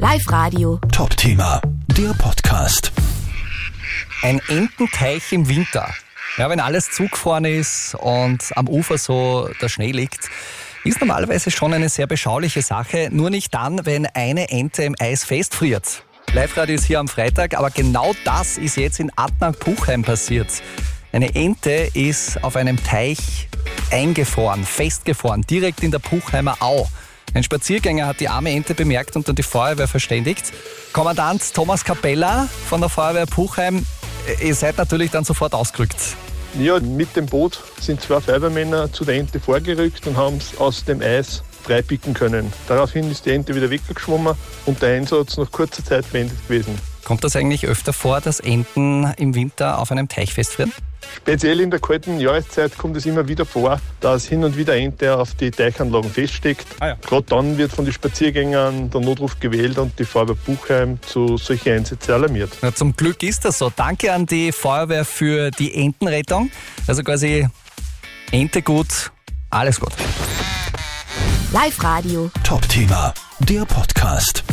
Live Radio. Top Thema, der Podcast. Ein Ententeich im Winter. Ja, wenn alles zugefroren ist und am Ufer so der Schnee liegt, ist normalerweise schon eine sehr beschauliche Sache. Nur nicht dann, wenn eine Ente im Eis festfriert. Live-Radio ist hier am Freitag, aber genau das ist jetzt in Adnang-Puchheim passiert. Eine Ente ist auf einem Teich eingefroren, festgefroren, direkt in der Puchheimer Au. Ein Spaziergänger hat die arme Ente bemerkt und dann die Feuerwehr verständigt. Kommandant Thomas Capella von der Feuerwehr Puchheim, ihr seid natürlich dann sofort ausgerückt. Ja, mit dem Boot sind zwei Feuerwehrmänner zu der Ente vorgerückt und haben es aus dem Eis freipicken können. Daraufhin ist die Ente wieder weggeschwommen und der Einsatz nach kurzer Zeit beendet gewesen. Kommt das eigentlich öfter vor, dass Enten im Winter auf einem Teich festfrieren? Speziell in der kalten Jahreszeit kommt es immer wieder vor, dass hin und wieder Ente auf die Teichanlagen feststeckt. Ah ja. Gerade dann wird von den Spaziergängern der Notruf gewählt und die Feuerwehr Buchheim zu solchen Einsätzen alarmiert. Na, zum Glück ist das so. Danke an die Feuerwehr für die Entenrettung. Also quasi Ente gut, alles gut. Live Radio. Top Thema, der Podcast.